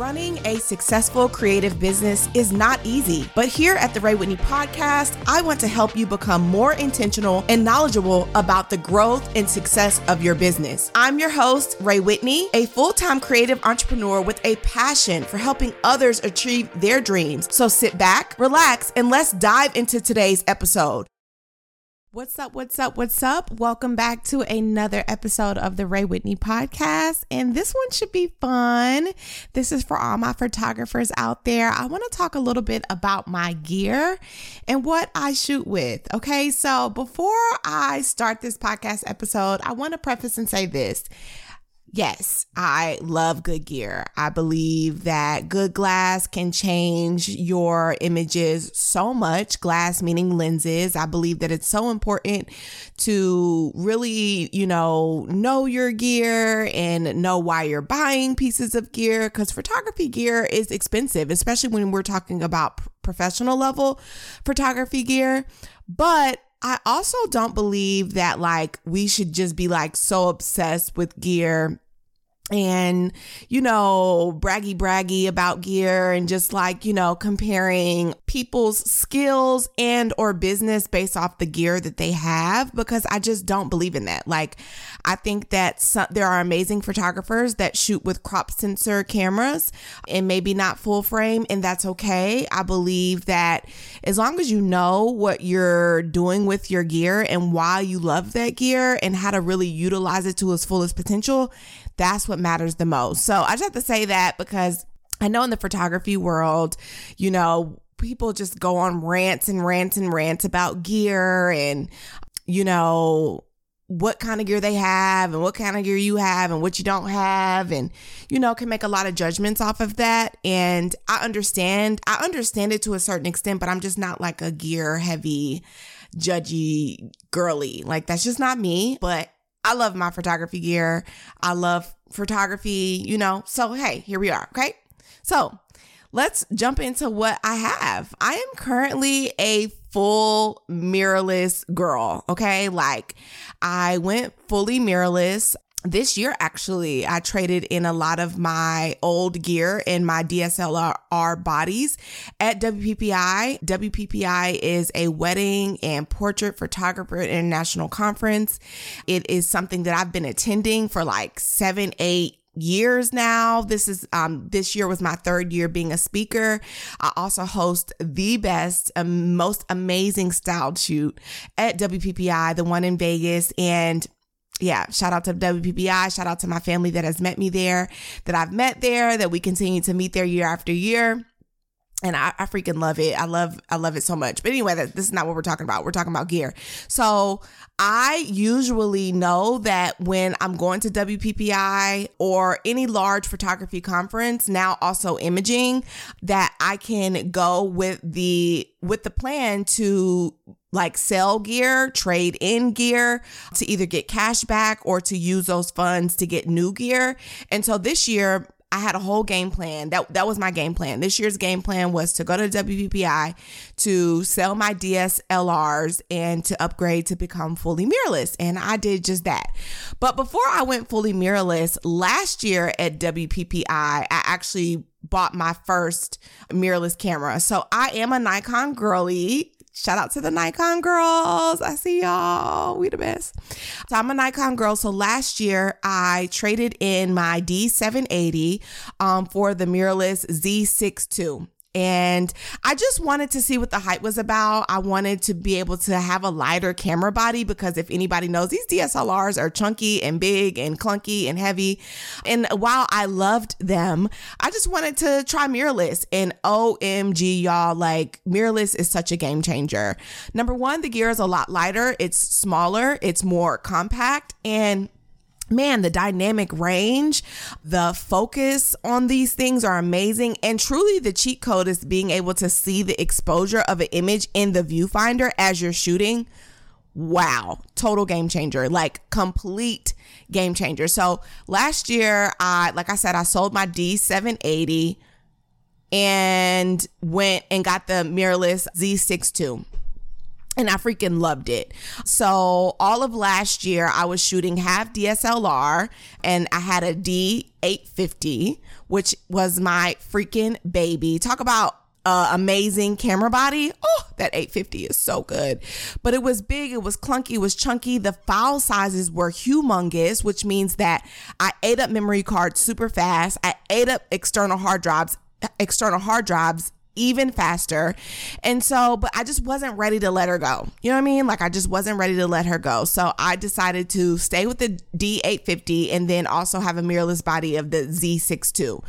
Running a successful creative business is not easy, but here at the Rhea Whitney podcast, I want to help you become more intentional and knowledgeable about the growth and success of your business. I'm your host, Rhea Whitney, a full time creative entrepreneur with a passion for helping others achieve their dreams. So sit back, relax, and let's dive into today's episode. What's up? What's up? What's up? Welcome back to another episode of the Rhea Whitney podcast. And this one should be fun. This is for all my photographers out there. I want to talk a little bit about my gear and what I shoot with. Okay. So before I start this podcast episode, I want to preface and say this. Yes, I love good gear. I believe that good glass can change your images so much. Glass meaning lenses. I believe that it's so important to really, you know, know your gear and know why you're buying pieces of gear because photography gear is expensive, especially when we're talking about professional level photography gear. But I also don't believe that like we should just be like so obsessed with gear and you know braggy braggy about gear and just like you know comparing people's skills and or business based off the gear that they have because i just don't believe in that. Like i think that some, there are amazing photographers that shoot with crop sensor cameras and maybe not full frame and that's okay. I believe that as long as you know what you're doing with your gear and why you love that gear and how to really utilize it to its fullest potential that's what matters the most. So I just have to say that because I know in the photography world, you know, people just go on rants and rants and rants about gear and, you know, what kind of gear they have and what kind of gear you have and what you don't have and you know can make a lot of judgments off of that. And I understand I understand it to a certain extent but I'm just not like a gear heavy judgy girly. Like that's just not me. But I love my photography gear. I love photography, you know. So, hey, here we are. Okay. So, let's jump into what I have. I am currently a full mirrorless girl. Okay. Like, I went fully mirrorless this year actually i traded in a lot of my old gear and my dslr bodies at wppi wppi is a wedding and portrait photographer international conference it is something that i've been attending for like seven eight years now. This is um this year was my third year being a speaker. I also host the best um, most amazing styled shoot at WPPI, the one in Vegas and yeah, shout out to WPPI. Shout out to my family that has met me there, that I've met there, that we continue to meet there year after year. And I, I freaking love it. I love, I love it so much. But anyway, that, this is not what we're talking about. We're talking about gear. So I usually know that when I'm going to WPPI or any large photography conference, now also imaging, that I can go with the, with the plan to like sell gear, trade in gear to either get cash back or to use those funds to get new gear. And so this year, I had a whole game plan. That that was my game plan. This year's game plan was to go to WPPI to sell my DSLRs and to upgrade to become fully mirrorless. And I did just that. But before I went fully mirrorless, last year at WPPI, I actually bought my first mirrorless camera. So I am a Nikon girly. Shout out to the Nikon girls. I see y'all. We the best. So I'm a Nikon girl. So last year I traded in my D780 um, for the mirrorless Z6 II. And I just wanted to see what the hype was about. I wanted to be able to have a lighter camera body because if anybody knows, these DSLRs are chunky and big and clunky and heavy. And while I loved them, I just wanted to try mirrorless. And OMG, y'all, like mirrorless is such a game changer. Number one, the gear is a lot lighter, it's smaller, it's more compact, and man, the dynamic range, the focus on these things are amazing. And truly, the cheat code is being able to see the exposure of an image in the viewfinder as you're shooting. Wow, total game changer, like complete game changer. So last year, I, like I said, I sold my D780 and went and got the mirrorless Z6 II. And I freaking loved it. So, all of last year, I was shooting half DSLR and I had a D850, which was my freaking baby. Talk about uh, amazing camera body. Oh, that 850 is so good. But it was big, it was clunky, it was chunky. The file sizes were humongous, which means that I ate up memory cards super fast. I ate up external hard drives, external hard drives even faster. And so, but I just wasn't ready to let her go. You know what I mean? Like I just wasn't ready to let her go. So I decided to stay with the D850 and then also have a mirrorless body of the Z6 II.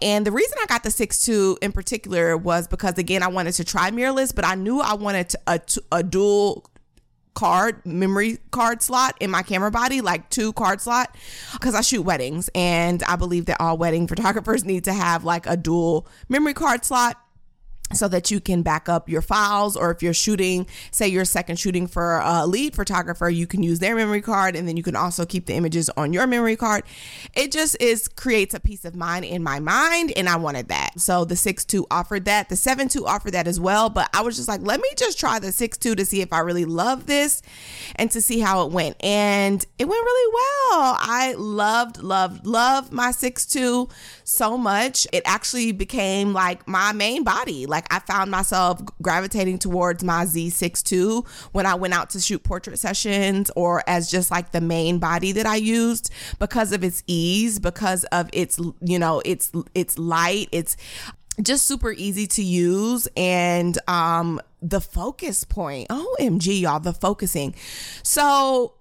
And the reason I got the 62 in particular was because again, I wanted to try mirrorless, but I knew I wanted a, a dual card memory card slot in my camera body like two card slot because i shoot weddings and i believe that all wedding photographers need to have like a dual memory card slot so that you can back up your files or if you're shooting say you're second shooting for a lead photographer you can use their memory card and then you can also keep the images on your memory card. It just is creates a peace of mind in my mind and i wanted that. So the 6-2 offered that. The 7-2 offered that as well but i was just like let me just try the 6-2 to see if i really love this and to see how it went. And it went really well. I loved loved loved my 6.2 so much it actually became like my main body like I found myself gravitating towards my Z6 II when I went out to shoot portrait sessions or as just like the main body that I used because of its ease, because of its, you know, it's it's light, it's just super easy to use and um the focus point. OMG, y'all, the focusing. So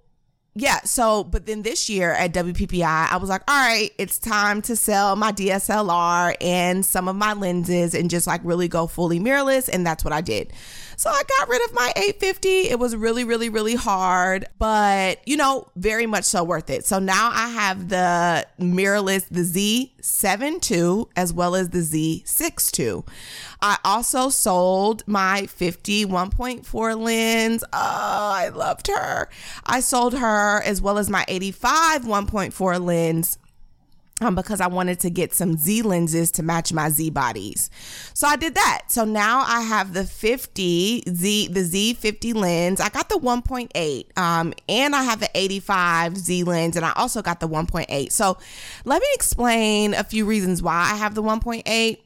yeah, so but then this year at WPPI, I was like, all right, it's time to sell my DSLR and some of my lenses and just like really go fully mirrorless. And that's what I did. So I got rid of my 850. It was really, really, really hard, but you know, very much so worth it. So now I have the mirrorless, the Z7 II, as well as the Z6 II. I also sold my 50 1.4 lens. Oh, I loved her. I sold her as well as my 85 1.4 lens um, because I wanted to get some Z lenses to match my Z bodies. So I did that. So now I have the 50 Z, the Z50 lens. I got the 1.8, um, and I have the 85 Z lens, and I also got the 1.8. So let me explain a few reasons why I have the 1.8.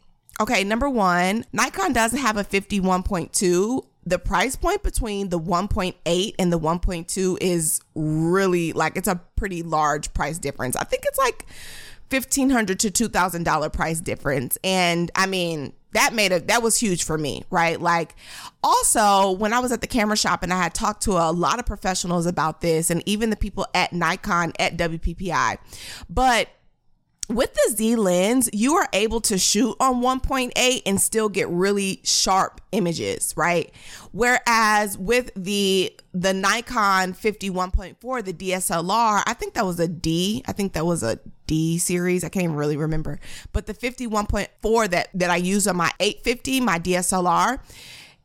Okay, number one, Nikon doesn't have a 51.2 the price point between the 1.8 and the 1.2 is really like it's a pretty large price difference. I think it's like 1500 to $2000 price difference. And i mean that made a that was huge for me right? Like also when i was at the camera shop and i had talked to a lot of professionals about this and even the people at nikon at wppi but with the Z lens, you are able to shoot on 1.8 and still get really sharp images, right? Whereas with the the Nikon 51.4, the DSLR, I think that was a D. I think that was a D series. I can't even really remember. But the 51.4 that that I use on my 850, my DSLR,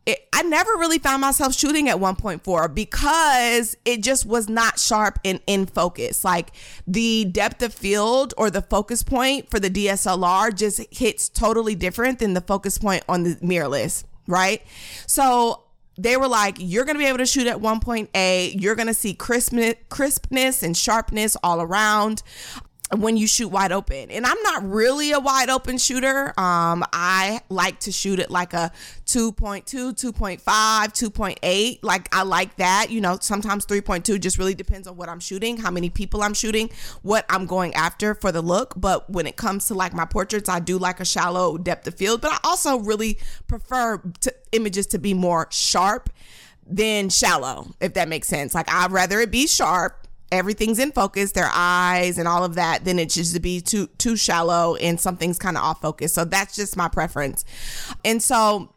it, I never really found myself shooting at 1.4 because it just was not sharp and in focus. Like the depth of field or the focus point for the DSLR just hits totally different than the focus point on the mirrorless, right? So they were like, you're to be able to shoot at 1.8. You're to see crispness, crispness and sharpness all around when you shoot wide open. And I'm not really a wide open shooter. Um, I like to shoot it like a 2.2, 2.5, 2.8. Like I like that. You know, sometimes 3.2 just really depends on what I'm shooting, how many people I'm shooting, what I'm going after for the look. But when it comes to like my portraits, I do like a shallow depth of field, but I also really prefer to, images to be more sharp than shallow, if that makes sense. Like I'd rather it be sharp everything's in focus, their eyes and all of that, then it should be too too shallow and something's kind of off focus. So that's just my preference. And so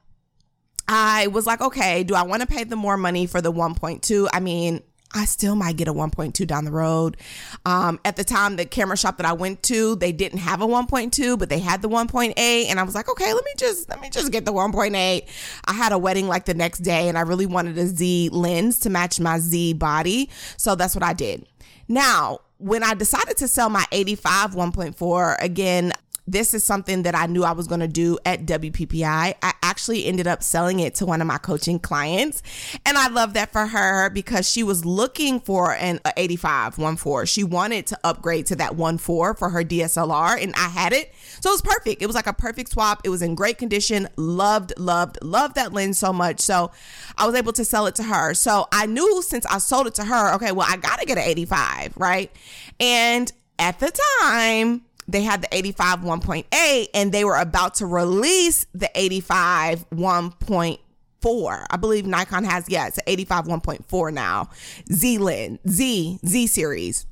I was like, okay, do I want to pay the more money for the 1.2? I mean, I still might get a 1.2 down the road. Um, at the time, the camera shop that I went to, they didn't have a 1.2, but they had the 1.8, and I was like, okay, let me just let me just get the 1.8. I had a wedding like the next day, and I really wanted a Z lens to match my Z body, so that's what I did. Now, when I decided to sell my 85 1.4, again, this is something that I knew I was going to do at WPPI. I actually ended up selling it to one of my coaching clients. And I love that for her because she was looking for an 85 1.4. She wanted to upgrade to that 1.4 for her DSLR and I had it. So it was perfect. It was like a perfect swap. It was in great condition. Loved, loved, loved that lens so much. So I was able to sell it to her. So I knew since I sold it to her, okay, well, I got to get an 85, right? And at the time, they had the 85 1.8 and they were about to release the 85 1.4. I believe Nikon has, yeah, it's 85 1.4 now. Z lens, Z, Z series.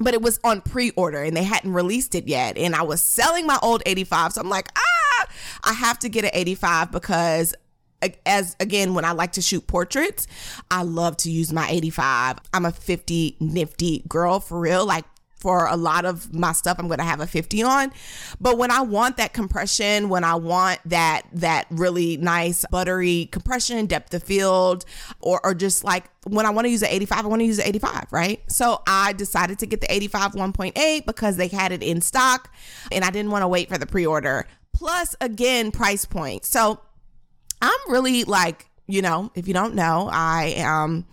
But it was on pre order and they hadn't released it yet. And I was selling my old 85. So I'm like, ah, I have to get an 85 because as again when I like to shoot portraits, I love to use my 85. I'm a 50 nifty girl for real. Like for a lot of my stuff I'm going to have a 50 on. But when I want that compression, when I want that that really nice buttery compression, depth of field or or just like when I want to use an 85, I want to use an 85, right? So I decided to get the 85 1.8 because they had it in stock and I didn't want to wait for the pre-order. Plus again, price point. So I'm really like, you know, if you don't know, I am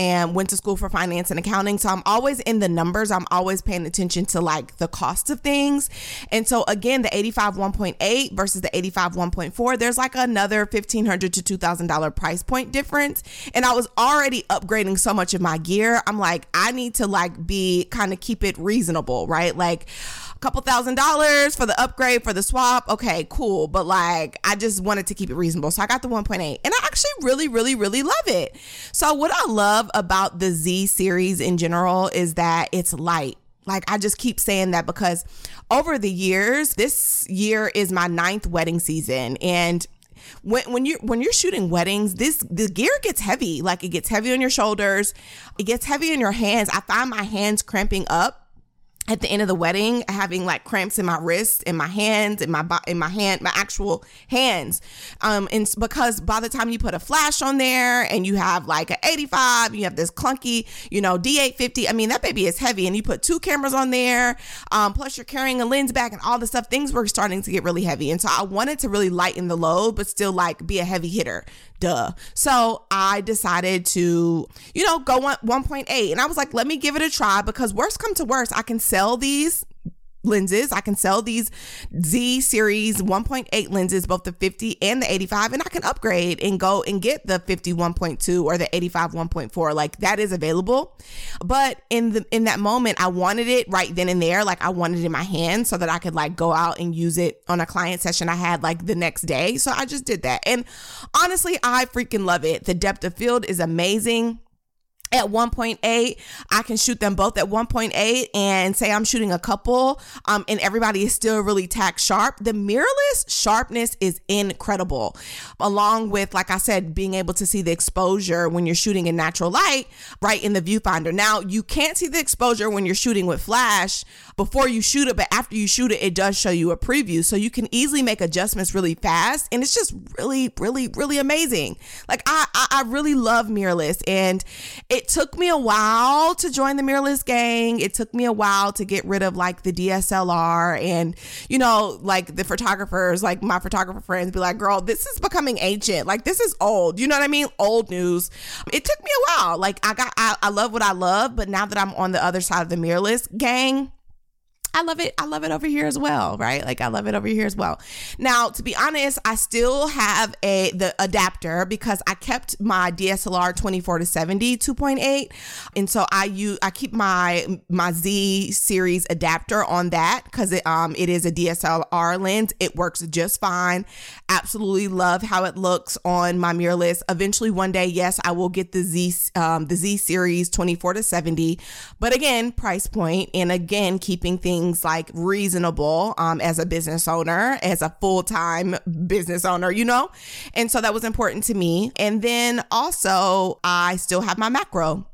and went to school for finance and accounting. So I'm always in the numbers. I'm always paying attention to like the cost of things. And so again, the 85 1.8 versus the 85 1.4, there's like another 1,500 to $2,000 price point difference. And I was already upgrading so much of my gear. I'm like, I need to like be kind of keep it reasonable, right? Like, a couple thousand dollars for the upgrade for the swap. Okay, cool. But like, I just wanted to keep it reasonable. So I got the 1.8 and I actually really, really, really love it. So what I about the Z series in general is that it's light. Like I just keep saying that because over the years, this year is my ninth wedding season and when when you when you're shooting weddings, this the gear gets heavy. Like it gets heavy on your shoulders, it gets heavy in your hands. I find my hands cramping up at the end of the wedding having like cramps in my wrists in my hands in my in my hand my actual hands. Um and because by the time you put a flash on there and you have like an 85 you have this clunky you know d850 i mean that baby is heavy and you put two cameras on there um plus you're carrying a lens back and all the stuff things were starting to get really heavy. And so i wanted to really lighten the load but still like be a heavy hitter duh. So I decided to, you know, go on 1.8 and I was like, let me give it a try because worst come to worst, I can sell these lenses. I can sell these Z series 1.8 lenses, both the 50 and the 85, and I can upgrade and go and get the 50 1.2 or the 85 1.4. Like that is available. But in the in that moment, I wanted it right then and there. Like I wanted it in my hand so that I could like go out and use it on a client session I had like the next day. So I just did that. And honestly, I freaking love it. The depth of field is amazing at 1.8 i can shoot them both at 1.8 and say i'm shooting a couple um, and everybody is still really tack sharp. The mirrorless sharpness is incredible along with like i said being able to see the exposure when you're shooting in natural light right in the viewfinder. Now you can't see the exposure when you're shooting with flash before you shoot it but after you shoot it it does show you a preview. So you can easily make adjustments really fast and it's just really really really amazing. Like i i, I really love mirrorless and it it took me a while to join the mirrorless gang. It took me a while to get rid of like the DSLR and, you know, like the photographers, like my photographer friends be like, girl, this is becoming ancient. Like this is old. You know what I mean? Old news. It took me a while. Like I got, I, I love what I love, but now that I'm on the other side of the mirrorless gang, I love it. I love it over here as well, right? Like I love it over here as well. Now, to be honest, I still have a the adapter because I kept my DSLR 24 to 70 2.8, and so I use I keep my my Z series adapter on that because it um it is a DSLR lens. It works just fine. Absolutely love how it looks on my mirrorless. Eventually, one day, yes, I will get the Z um the Z series 24 to 70, but again, price point and again keeping things things like reasonable um, as a business owner, as a full time business owner, you know? And so that was important to me. And then also, I still have my macro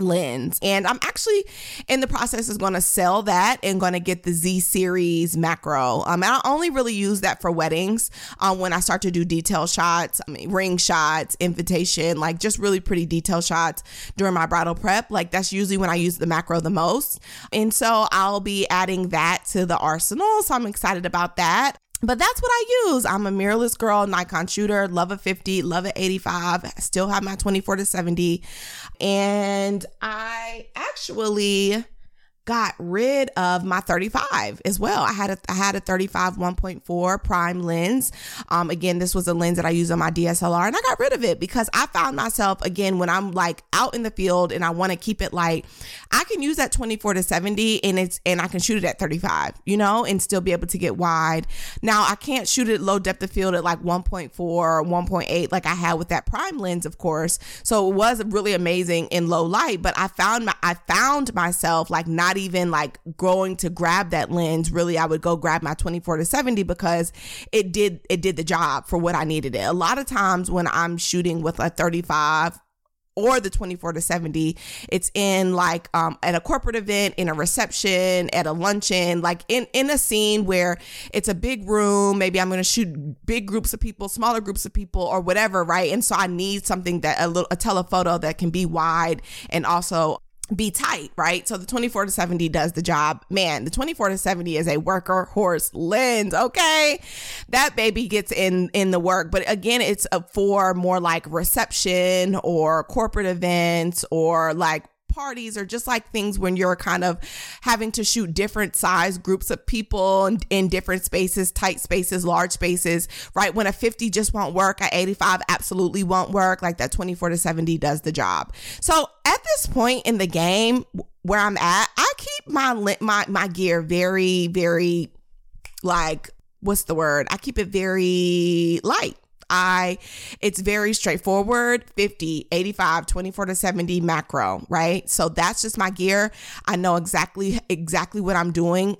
lens. And i'm actually in the process is going to sell that and going to get the z series macro. Um i only really use that for weddings um when i start to do detail shots I mean, ring shots invitation like just really pretty detail shots during my bridal prep. Like that's usually when i use the macro the most. And so i'll be adding that to the arsenal so i'm excited about that but that's what I use. I'm a mirrorless girl, Nikon shooter, love a 50, love a 85, still have my 24 to 70. And I actually got rid of my 35 as well. I had a I had a 35 1.4 prime lens. Um, again, this was a lens that I use on my DSLR, and I got rid of it because I found myself again when I'm like out in the field and I want to keep it light. I can use that 24 to 70, and it's and I can shoot it at 35, you know, and still be able to get wide. Now I can't shoot it low depth of field at like 1.4 or 1.8 like I had with that prime lens, of course. So it was really amazing in low light, but I found my I found myself like not not even like going to grab that lens. Really, I would go grab my 24 to 70 because it did it did the job for what I needed it. A lot of times when I'm shooting with a 35 or the 24 to 70 it's in like um, at a corporate event in a reception at a luncheon like in in a scene where it's a big room maybe i'm going to shoot big groups of people smaller groups of people or whatever right and so i need something that a little a telephoto that can be wide and also be tight, right? So the 24 to 70 does the job. Man, the 24 to 70 is a worker horse lens, okay? That baby gets in in the work, but again, it's for more like reception or corporate events or like parties or just like things when you're kind of having to shoot different size groups of people in, in different spaces, tight spaces, large spaces, right? When a 50 just won't work, a 85 absolutely won't work. Like that 24 to 70 does the job. So at this point in the game where I'm at, I keep my my my gear very very like what's the word? I keep it very light I it's very straightforward 50, 85, 24 to 70 macro, right? So that's just my gear. I know exactly exactly what I'm doing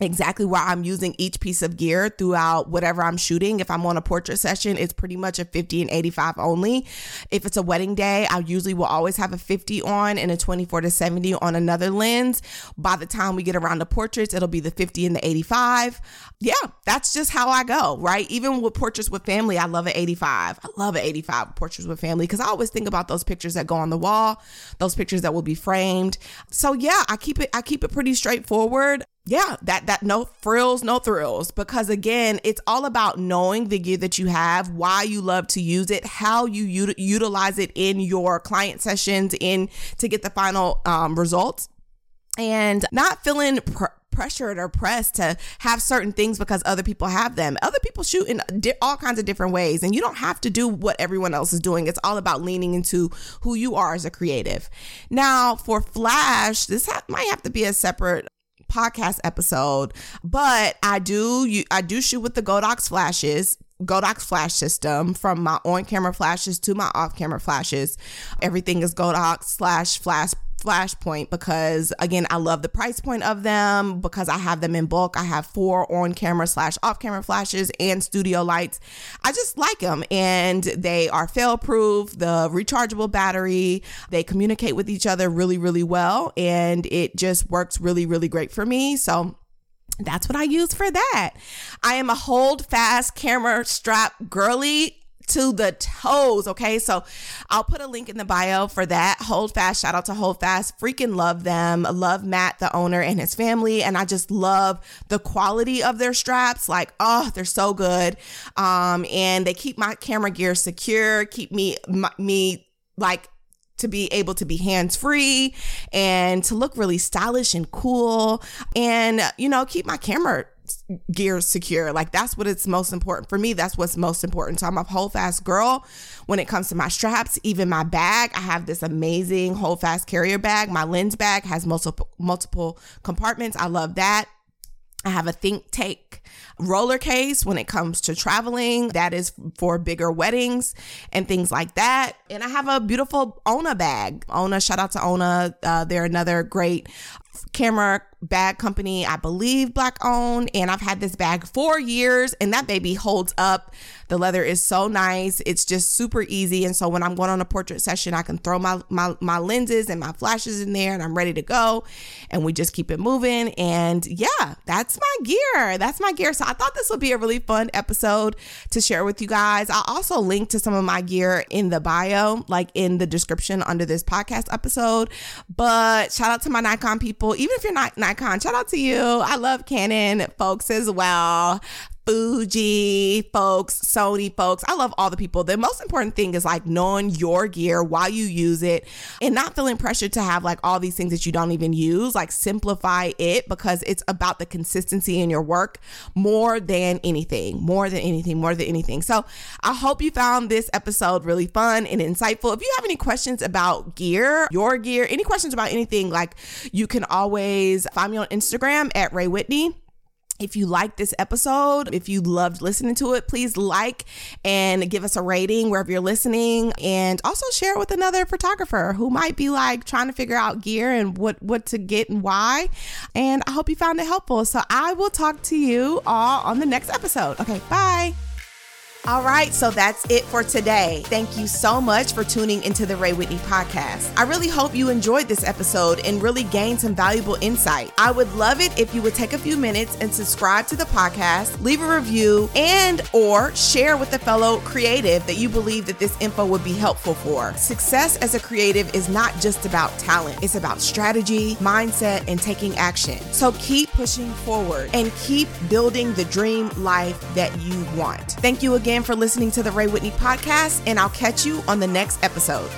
exactly why I'm using each piece of gear throughout whatever I'm shooting. If I'm on a portrait session, it's pretty much a 50 and 85 only. If it's a wedding day, I usually will always have a 50 on and a 24 to 70 on another lens. By the time we get around the portraits, it'll be the 50 and the 85. Yeah, that's just how I go, right? Even with portraits with family, I love an 85. I love an 85 portraits with family because I always think about those pictures that go on the wall, those pictures that will be framed. So yeah, I keep it I keep it pretty straightforward yeah, that that no frills, no thrills because again, it's all about knowing the gear that you have, why you love to use it, how you u- utilize it in your client sessions in to get the final um, results and not feeling pr- pressured or pressed to have certain things because other people have them. Other people shoot in di- all kinds of different ways, and you don't have to do what everyone else is doing. It's all about leaning into who you are as a creative. Now, for Flash, this ha- might have to be a separate podcast episode, but I do you I do shoot with the Godox flashes. Godox flash system from my on camera flashes to my off camera flashes. Everything is Godox slash flash Flashpoint because again, I love the price point of them because I have them in bulk. I have four on camera slash off camera flashes and studio lights. I just like them and they are fail proof, the rechargeable battery, they communicate with each other really, really well. And it just works really, really great for me. So that's what I use for that. I am a hold fast camera strap girly to the toes. Okay. So I'll put a link in the bio for that. Hold Fast. Shout out to Hold Fast. Freaking love them. Love Matt, the owner, and his family. And I just love the quality of their straps. Like, oh, they're so good. Um, and they keep my camera gear secure, keep me, my, me like, to be able to be hands free and to look really stylish and cool and you know keep my camera gear secure. Like that's what it's most important for me. That's what's most important. So I'm a hold fast girl when it comes to my straps, even my bag. I have this amazing hold fast carrier bag. My lens bag has multiple multiple compartments. I love that. I have a Think Tank roller case when it comes to traveling. That is for bigger weddings and things like that. And I have a beautiful Ona bag. Ona, shout out to Ona. Uh, they're another great camera bag company, I believe black owned, and I've had this bag for years and that baby holds up. The leather is so nice. It's just super easy. And so when I'm going on a portrait session, I can throw my, my, my lenses and my flashes in there and I'm ready to go. And we just keep it moving. And yeah, that's my gear. That's my gear. So I thought this would be a really fun episode to share with you guys. I'll also link to some of my gear in the bio, like in the description under this podcast episode. But shout out to my Nikon people. Even if you're not Nikon, shout out to you. I love Canon folks as well. Fuji folks, Sony folks. I love all the people. The most important thing is like knowing your gear, why you use it, and not feeling pressure to have like all these things that you don't even use. Like simplify it because it's about the consistency in your work more than anything, more than anything, more than anything. So I hope you found this episode really fun and insightful. If you have any questions about gear, your gear, any questions about anything, like you can always find me on Instagram at Rhea Whitney. If you like this episode, if you loved listening to it, please like and give us a rating wherever you're listening and also share it with another photographer who might be like trying to figure out gear and what what to get and why. And I hope you found it helpful. So I will talk to you all on the next episode. Okay, bye. All right, so that's it for today. Thank you so much for tuning into the Rhea Whitney podcast. I really hope you enjoyed this episode and really gained some valuable insight. I would love it if you would take a few minutes and subscribe to the podcast, leave a review, and or share with a fellow creative that you believe that this info would be helpful for. Success as a creative is not just about talent. It's about strategy, mindset, and taking action. So keep pushing forward and keep building the dream life that you want. Thank you again again for listening to the Rhea Whitney podcast, and I'll catch you on the next episode.